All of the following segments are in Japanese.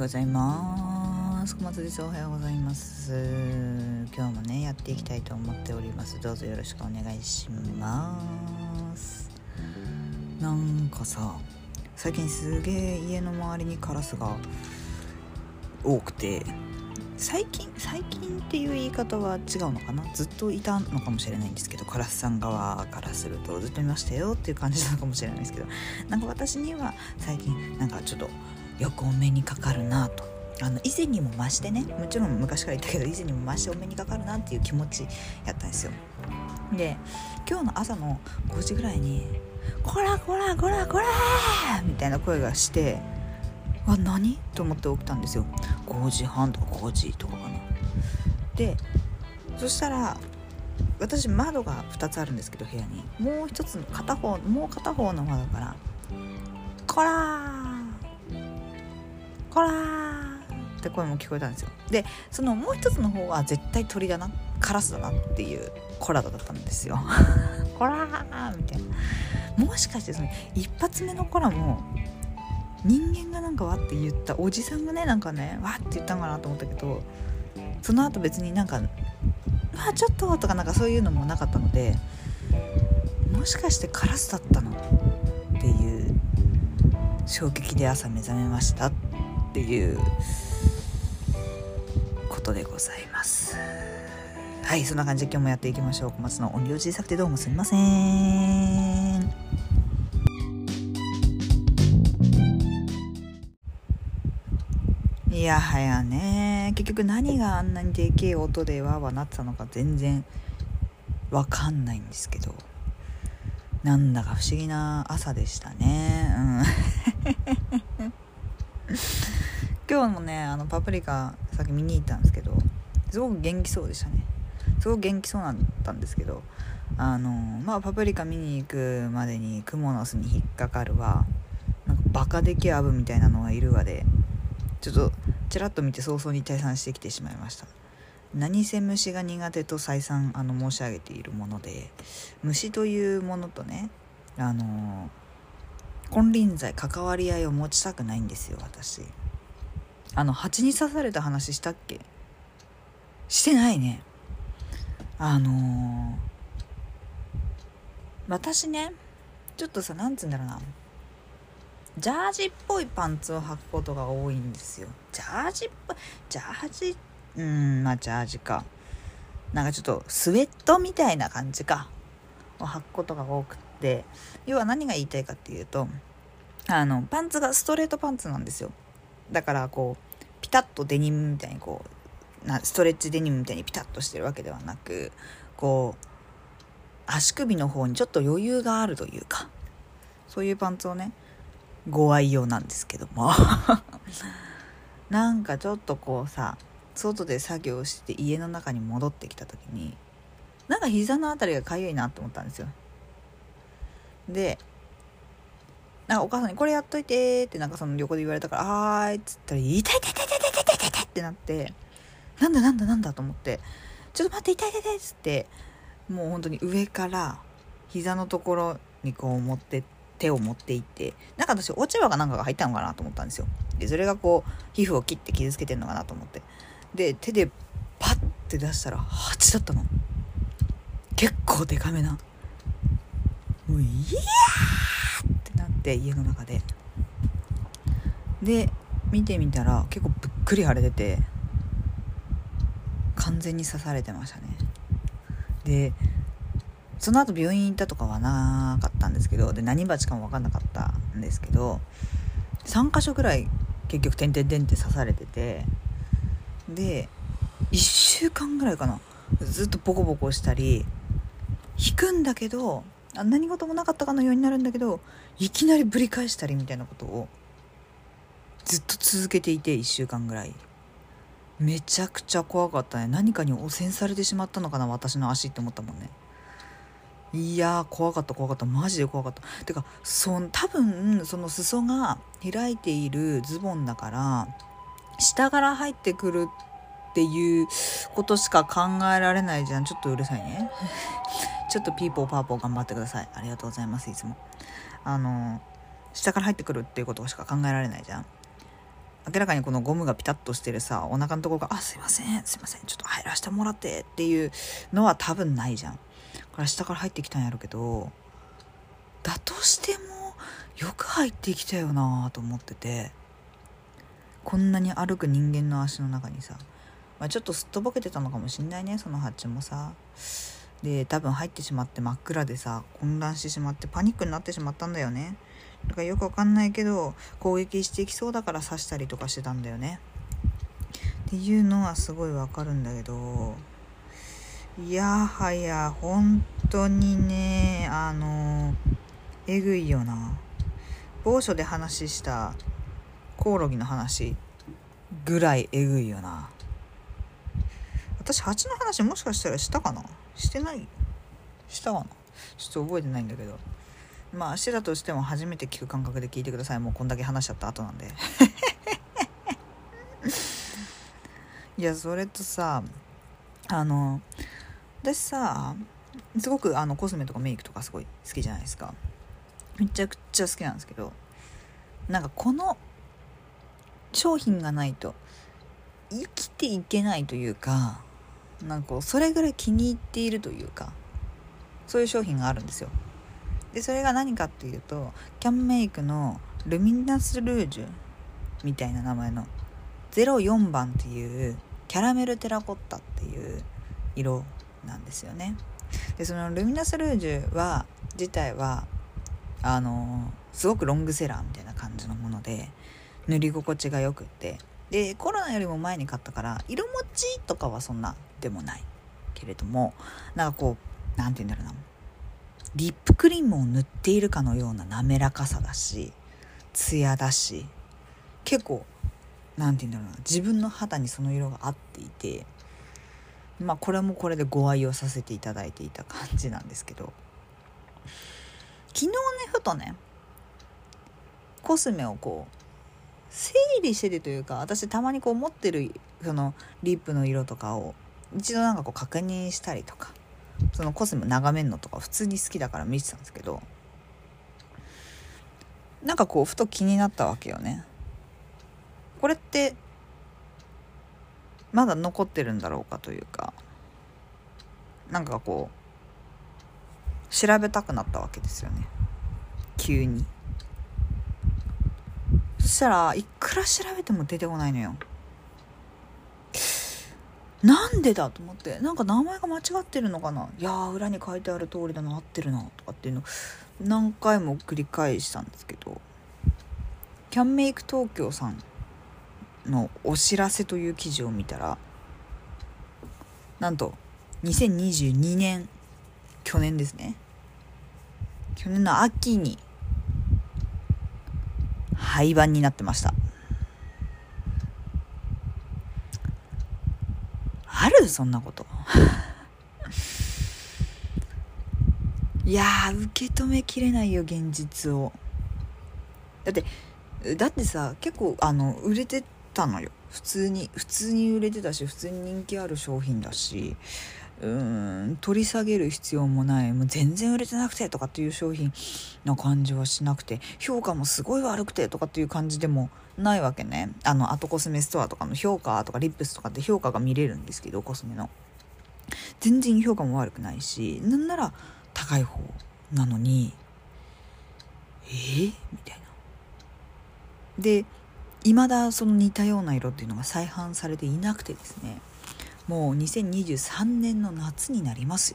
ようございます。小松です。おはようございます。今日もねやっていきたいと思っております。どうぞよろしくお願いします。なんかさ最近すげえ家の周りにカラスが多くて最近最近っていう言い方は違うのかな？ずっといたのかもしれないんですけどカラスさん側からするとずっといましたよっていう感じなのかもしれないですけどなんか私には最近なんかちょっとよくお目にかかるなと。あの以前にも増してねもちろん昔から言ったけど以前にも増してお目にかかるなっていう気持ちやったんですよ。で今日の朝の5時ぐらいに「こらこらこらこら!」みたいな声がしてあ何？と思って起きたんですよ。5時半とか5時とかかな。でそしたら私窓が2つあるんですけど部屋に。もう一つの片方もう片方の窓から「こらこらって声も聞こえたんですよ。でそのもう一つの方は絶対鳥だなカラスだなっていうコラだったんですよ。コラーみたいな。もしかしてその一発目のコラも人間がなんかわって言ったおじさんがねなんかねわって言ったんかなと思ったけどその後別になんか「まあちょっと」とかなんかそういうのもなかったのでもしかしてカラスだったのっていう衝撃で朝目覚めました。っていうことでございます。はいそんな感じで今日もやっていきましょう。小松の音量小さくてどうもすみません。いやはやね。結局何があんなにでけえ音でわーわーなってたのか全然わかんないんですけど。なんだか不思議な朝でしたね。うん。今日もねあのパプリカさっき見に行ったんですけどすごく元気そうでしたね。すごく元気そうだったんですけどあのまあパプリカ見に行くまでにクモの巣に引っかかるわ。なんかバカでけえアブみたいなのがいるわでちょっとちらっと見て早々に退散してきてしまいました。何せ虫が苦手と再三あの申し上げているもので虫というものとねあの金輪際関わり合いを持ちたくないんですよ私。あの蜂に刺された話したっけ？してないね。あのー、私ねちょっとさなんつうんだろうな。ジャージっぽいパンツを履くことが多いんですよ。ジャージっぽいジャージうんまあジャージか。なんかちょっとスウェットみたいな感じか。を履くことが多くって。要は何が言いたいかっていうとあのパンツがストレートパンツなんですよ。だからこうピタッとデニムみたいにこうなストレッチデニムみたいにピタッとしてるわけではなくこう足首の方にちょっと余裕があるというかそういうパンツをねご愛用なんですけども。なんかちょっとこうさ外で作業して家の中に戻ってきた時になんか膝の辺りがかゆいなと思ったんですよ。でなんかお母さんにこれやっといてってなんかその横で言われたから、はーいっつったら、痛い痛い痛い痛い痛い痛い痛い痛いってなって、なんだなんだなんだと思って、ちょっと待って痛い痛い痛いっつって、もう本当に上から膝のところにこう持って手を持っていってなんか私落ち葉がなんかが入ったのかなと思ったんですよ。でそれがこう皮膚を切って傷つけてるのかなと思って。で手でパッて出したら蜂だったの。結構デカめな。もういやーって家の中で。で見てみたら結構ぷっくり腫れてて完全に刺されてましたね。でその後病院行ったとかはなかったんですけどで何鉢かも分かんなかったんですけど3箇所ぐらい結局「てんてんてん」って刺されててで1週間ぐらいかな。ずっとボコボコしたり引くんだけど何事もなかったかのようになるんだけどいきなりぶり返したりみたいなことをずっと続けていて1週間ぐらい。めちゃくちゃ怖かったね。何かに汚染されてしまったのかな私の足って思ったもんね。いや怖かった怖かった。マジで怖かった。てかそ多分その裾が開いているズボンだから下から入ってくるっていうことしか考えられないじゃん。ちょっとうるさいね。ちょっとピーポーパーポー頑張ってください。ありがとうございますいつも。あの下から入ってくるっていうことしか考えられないじゃん。明らかにこのゴムがピタッとしてるさお腹のところが「あすいませんすいませんちょっと入らせてもらって」っていうのは多分ないじゃん。から下から入ってきたんやろうけどだとしてもよく入ってきたよなと思っててこんなに歩く人間の足の中にさ、まあ、ちょっとすっとぼけてたのかもしんないねそのハッチもさ。で多分入ってしまって真っ暗でさ混乱してしまってパニックになってしまったんだよね。だからよくわかんないけど攻撃していきそうだから刺したりとかしてたんだよね。っていうのはすごいわかるんだけどいやはや本当にねあのえぐいよな。某所で話したコオロギの話ぐらいえぐいよな。私蜂の話もしかしたらしたかな？してない？したかな？ちょっと覚えてないんだけど。まあしてたとしても初めて聞く感覚で聞いてください。もうこんだけ話しちゃった後なんで。いやそれとさあの私さすごくあのコスメとかメイクとかすごい好きじゃないですか。めちゃくちゃ好きなんですけどなんかこの商品がないと生きていけないというかなんかそれぐらい気に入っているというかそういう商品があるんですよ。でそれが何かっていうとキャンメイクのルミナスルージュみたいな名前の04番っていうキャラメルテラコッタっていう色なんですよね。でそのルミナスルージュは自体はあのすごくロングセラーみたいな感じのもので塗り心地がよくってでコロナよりも前に買ったから色持ちとかはそんなでもないけれどもなんかこう何て言うんだろうな。リップクリームを塗っているかのような滑らかさだしツヤだし結構何て言うんだろうな。自分の肌にその色が合っていてまあこれもこれでご愛用させていただいていた感じなんですけど。昨日ねふとねコスメをこう整理してるというか私たまにこう持ってるそのリップの色とかを一度なんかこう確認したりとかそのコスメ眺めるのとか普通に好きだから見てたんですけどなんかこうふと気になったわけよね。これってまだ残ってるんだろうかというかなんかこう調べたくなったわけですよね。急に。したらいくら調べても出てこないのよ。なんでだと思って。なんか名前が間違ってるのかな。いや裏に書いてある通りだな合ってるなとかっていうの。何回も繰り返したんですけど。キャンメイク東京さんのお知らせという記事を見たらなんと2022年去年ですね。去年の秋に廃盤になってました。ある？そんなこと。いや受け止めきれないよ現実を。だってだってさ結構あの売れてたのよ。普通に普通に売れてたし普通に人気ある商品だし。うーん取り下げる必要もない。もう全然売れてなくてとかっていう商品の感じはしなくて評価もすごい悪くてとかっていう感じでもないわけね。あのアトコスメストアとかの評価とかリップスとかって評価が見れるんですけどコスメの。全然評価も悪くないしなんなら高い方なのにえー、みたいな。で未だその似たような色っていうのが再販されていなくてですね。もう2023年の夏になります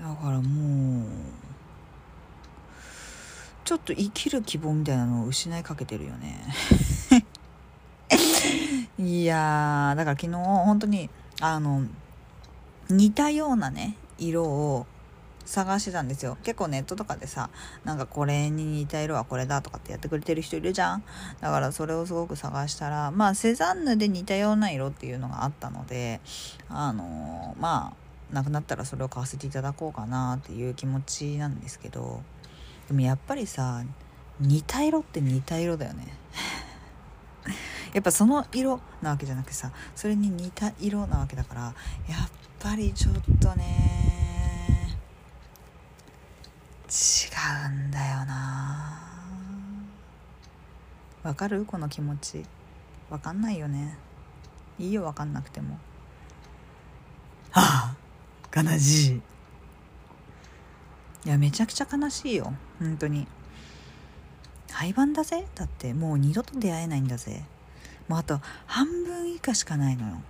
だからもうちょっと生きる希望みたいなのを失いかけてるよね。いやだから昨日本当にあの似たようなね色を探してたんですよ。結構ネットとかでさなんかこれに似た色はこれだとかってやってくれてる人いるじゃん。だからそれをすごく探したらまあセザンヌで似たような色っていうのがあったのであのー、まあなくなったらそれを買わせていただこうかなっていう気持ちなんですけどでもやっぱりさ似た色って似た色だよね。やっぱその色なわけじゃなくてさそれに似た色なわけだからやっぱりちょっとね違うんだよな。わかる？この気持ち。わかんないよね。いいよわかんなくても。はあ悲しい。いやめちゃくちゃ悲しいよ。本当に。廃盤だぜ。だってもう二度と出会えないんだぜ。もうあと半分以下しかないのよ。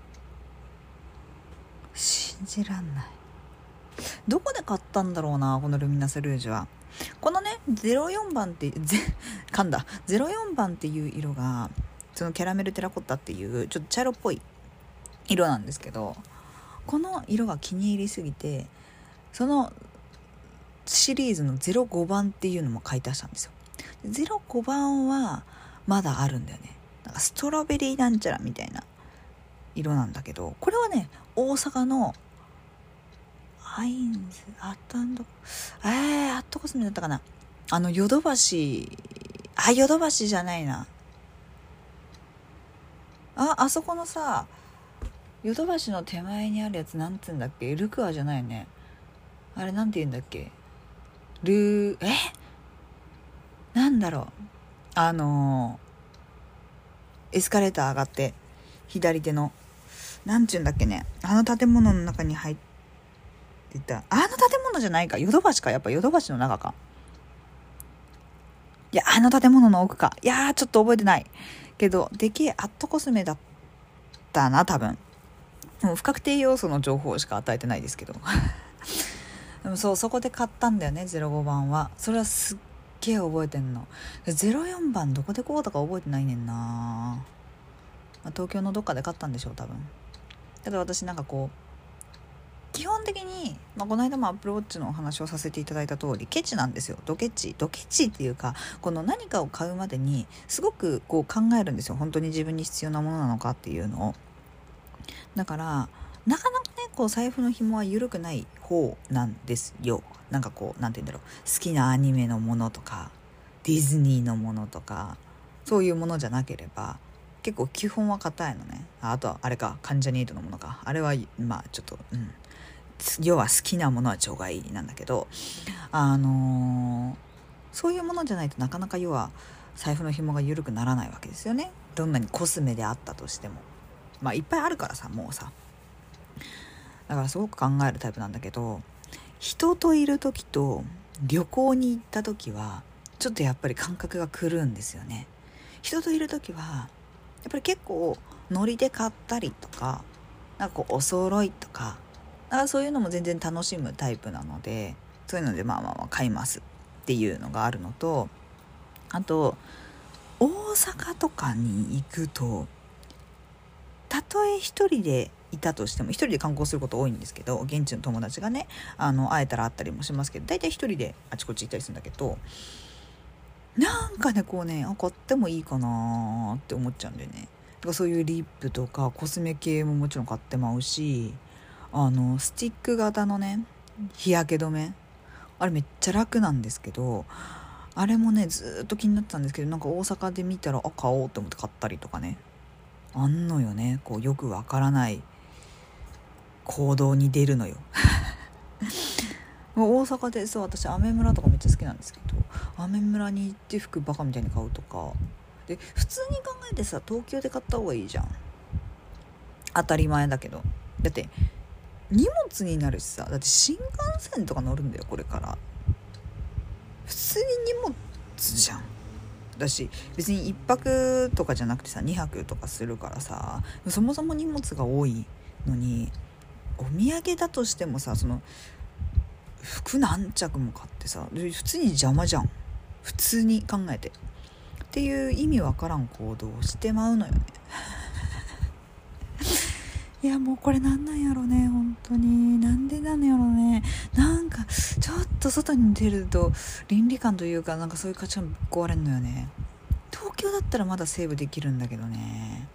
信じらんない。どこで買ったんだろうなこのルミナスルージュは。このね04番ってぜ噛んだ。04番っていう色がそのキャラメルテラコッタっていうちょっと茶色っぽい色なんですけどこの色が気に入りすぎてそのシリーズの05番っていうのも買い足したんですよ。05番はまだあるんだよね。なんかストロベリーなんちゃらみたいな色なんだけどこれはね大阪のアインズアットえー、アットコスメだったかな。あのヨドバシあヨドバシじゃないな。ああそこのさヨドバシの手前にあるやつなんつうんだっけ？ルクアじゃないよね。あれなんて言うんだっけ？ルーえ？なんだろう。あのー、エスカレーター上がって左手の。なんちゅうんだっけね？あの建物の中に入って言ったあの建物じゃないか？ヨドバシか？やっぱヨドバシの中か？いやあの建物の奥か？いやーちょっと覚えてない。けどでけえアットコスメだったな多分。もう不確定要素の情報しか与えてないですけど。でもそうそこで買ったんだよね05番は。それはすっげえ覚えてんの。04番どこでこうとか覚えてないねんな、まあ、東京のどっかで買ったんでしょう多分。ただ私なんかこう基本的に、まあ、この間もアップルウォッチのお話をさせていただいた通りケチなんですよ。ドケチ。ドケチっていうかこの何かを買うまでにすごくこう考えるんですよ。本当に自分に必要なものなのかっていうのを。だからなかなかねこう財布の紐は緩くない方なんですよ。なんかこう何て言うんだろう。好きなアニメのものとかディズニーのものとかそういうものじゃなければ結構基本は硬いのね。あとはあれか関ジャニエイトのものか。あれはまあちょっとうん。要は好きなものは除外なんだけどあのー、そういうものじゃないとなかなか要は財布の紐が緩くならないわけですよね。どんなにコスメであったとしても。まあいっぱいあるからさもうさ。だからすごく考えるタイプなんだけど人といる時と旅行に行った時はちょっとやっぱり感覚が狂うんですよね。人といる時はやっぱり結構ノリで買ったりとかなんかこうお揃いとかあそういうのも全然楽しむタイプなのでそういうのでまあまあまあ買いますっていうのがあるのとあと大阪とかに行くとたとえ一人でいたとしても一人で観光すること多いんですけど現地の友達がねあの会えたら会ったりもしますけど大体一人であちこち行ったりするんだけどなんかねこうねあ買ってもいいかなって思っちゃうんだよね。そういうリップとかコスメ系ももちろん買ってまうしあのスティック型のね日焼け止め。あれめっちゃ楽なんですけどあれもねずっと気になってたんですけどなんか大阪で見たらあ買おうって思って買ったりとかね。あんのよね。こうよくわからない行動に出るのよ。大阪でそう私アメ村とかめっちゃ好きなんですけどアメ村に行って服バカみたいに買うとか。で普通に考えてさ東京で買った方がいいじゃん。当たり前だけど。だって荷物になるしさだって新幹線とか乗るんだよこれから。普通に荷物じゃん。だし別に1泊とかじゃなくてさ2泊とかするからさそもそも荷物が多いのにお土産だとしてもさその服何着も買ってさ普通に邪魔じゃん。普通に考えて。っていう意味わからん行動をしてまうのよね。いやもうこれなんなんやろね本当に。なんでなのやろね。なんかちょっと外に出ると倫理観というかなんかそういう価値観ぶっ壊れんのよね。東京だったらまだセーブできるんだけどね。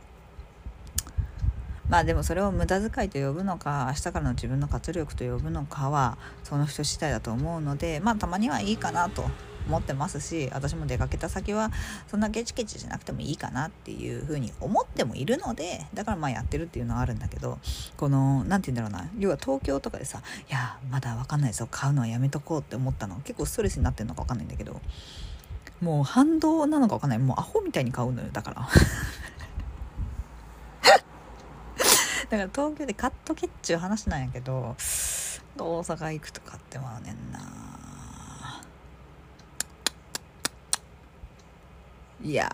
まあでもそれを無駄遣いと呼ぶのか明日からの自分の活力と呼ぶのかはその人次第だと思うのでまあたまにはいいかなと。思ってますし私も出かけた先はそんなケチケチじゃなくてもいいかなっていうふうに思ってもいるのでだからまあやってるっていうのはあるんだけどこの何て言うんだろうな要は東京とかでさいやまだ分かんないぞ買うのはやめとこうって思ったの結構ストレスになってるのか分かんないんだけどもう反動なのか分かんない。もうアホみたいに買うのよだから。だから東京で買っとけっちゅう話なんやけど大阪行くと買ってまうねんな。いや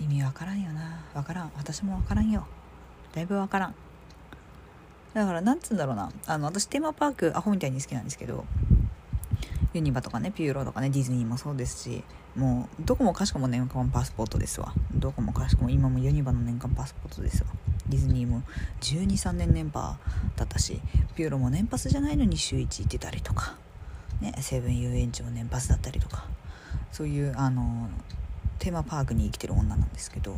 意味わからんよな。わからん。私もわからんよ。だいぶわからん。だからなんつうんだろうな。あの私テーマパークアホみたいに好きなんですけどユニバとかねピューロとかねディズニーもそうですしもうどこもかしこも年間パスポートですわ。どこもかしこも今もユニバの年間パスポートですわ。ディズニーも123年年パだったしピューロも年パスじゃないのに週1行ってたりとかねセブン遊園地も年パスだったりとかそういうあのテーマパークに生きてる女なんですけど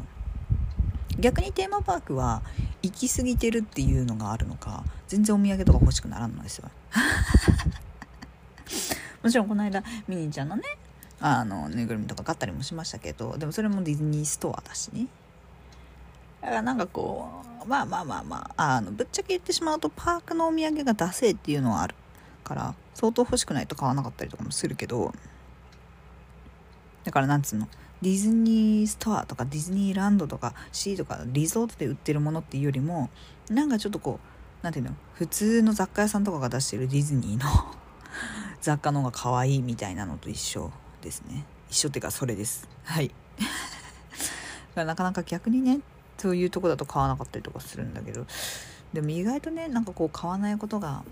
逆にテーマパークは行き過ぎてるっていうのがあるのか全然お土産とか欲しくならんのですよ。もちろんこの間ミニーちゃんのねあのぬいぐるみとか買ったりもしましたけどでもそれもディズニーストアだしね。だからなんかこうまあまあまあまああのぶっちゃけ言ってしまうとパークのお土産がダセーっていうのはあるから相当欲しくないと買わなかったりとかもするけどだからなんつうのディズニーストアとかディズニーランドとかシーとかリゾートで売ってるものっていうよりもなんかちょっとこう何ていうの？普通の雑貨屋さんとかが出してるディズニーの 雑貨の方が可愛いみたいなのと一緒ですね。一緒っていうかそれです。はい。なかなか逆にねそういうとこだと買わなかったりとかするんだけど。でも意外とねなんかこう買わないことが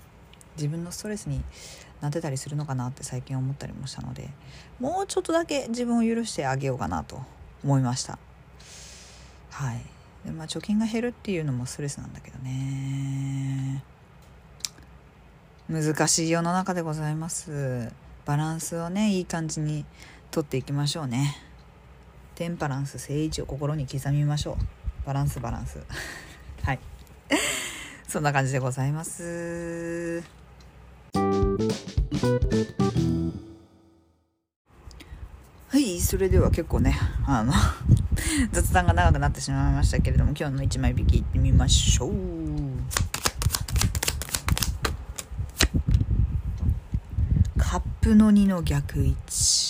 自分のストレスになってたりするのかなって最近思ったりもしたのでもうちょっとだけ自分を許してあげようかなと思いました。はい。でまあ貯金が減るっていうのもストレスなんだけどね。難しい世の中でございます。バランスをねいい感じにとっていきましょうね。テンパランス正位置を心に刻みましょう。バランスバランス。はい。そんな感じでございます。はいそれでは結構ねあの 雑談が長くなってしまいましたけれども今日の1枚引きいってみましょう。カップの2の逆位置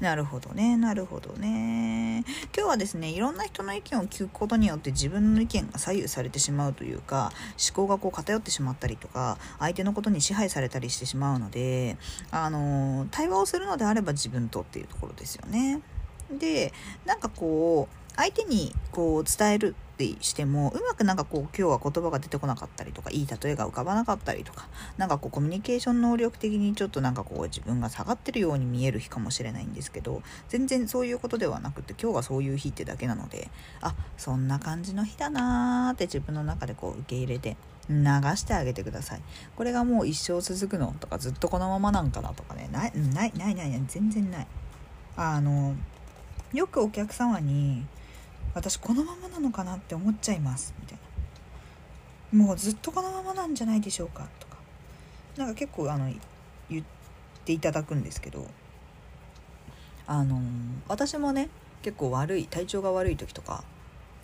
なるほどねなるほどね今日はですねいろんな人の意見を聞くことによって自分の意見が左右されてしまうというか思考がこう偏ってしまったりとか相手のことに支配されたりしてしまうのであの対話をするのであれば自分とっていうところですよね。でなんかこう相手にこう伝えるってしてもうまくなんかこう今日は言葉が出てこなかったりとかいい例えが浮かばなかったりとかなんかこうコミュニケーション能力的にちょっとなんかこう自分が下がってるように見える日かもしれないんですけど全然そういうことではなくて今日はそういう日ってだけなのであそんな感じの日だなーって自分の中でこう受け入れて流してあげてください。これがもう一生続くのとかずっとこのままなんかなとかねないないないない全然ない。あのよくお客様に私このままなのかなって思っちゃいますみたいな。もうずっとこのままなんじゃないでしょうかとか。なんか結構あの言っていただくんですけど。あの私もね結構悪い体調が悪い時とか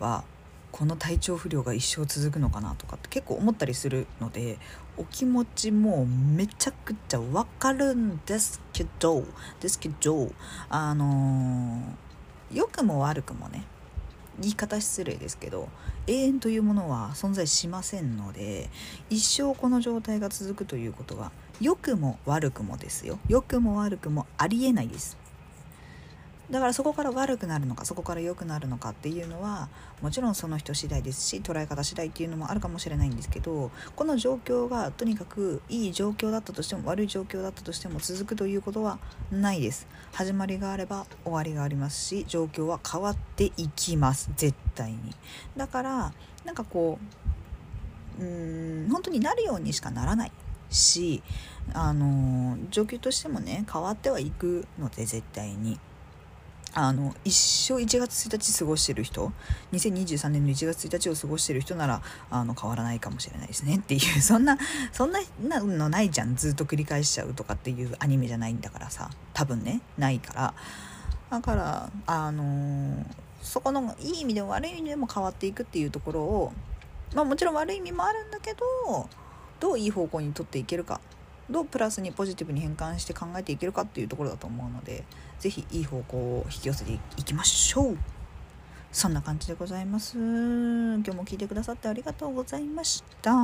はこの体調不良が一生続くのかなとかって結構思ったりするのでお気持ちもめちゃくちゃわかるんですけどですけどあの良くも悪くもね言い方失礼ですけど永遠というものは存在しませんので一生この状態が続くということは良くも悪くもですよ。良くも悪くもありえないです。だからそこから悪くなるのかそこから良くなるのかっていうのはもちろんその人次第ですし捉え方次第っていうのもあるかもしれないんですけどこの状況がとにかくいい状況だったとしても悪い状況だったとしても続くということはないです。始まりがあれば終わりがありますし状況は変わっていきます。絶対に。だからなんかこううーん本当になるようにしかならないしあの状況としてもね変わってはいくので絶対に。あの一生1月1日過ごしてる人2023年の1月1日を過ごしてる人ならあの変わらないかもしれないですね。っていう そんなそんなのないじゃん。ずっと繰り返しちゃうとかっていうアニメじゃないんだからさ。多分ね。ないから。だからあのそこのいい意味でも悪い意味でも変わっていくっていうところをまあもちろん悪い意味もあるんだけどどういい方向にとっていけるか。どうプラスにポジティブに変換して考えていけるかっていうところだと思うので是非いい方向を引き寄せていきましょう。そんな感じでございます。今日も聞いてくださってありがとうございました。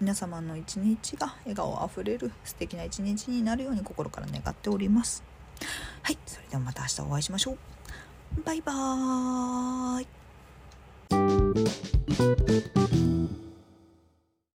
皆様の一日が笑顔あふれる素敵な一日になるように心から願っております。はいそれではまた明日お会いしましょう。バイバーイ。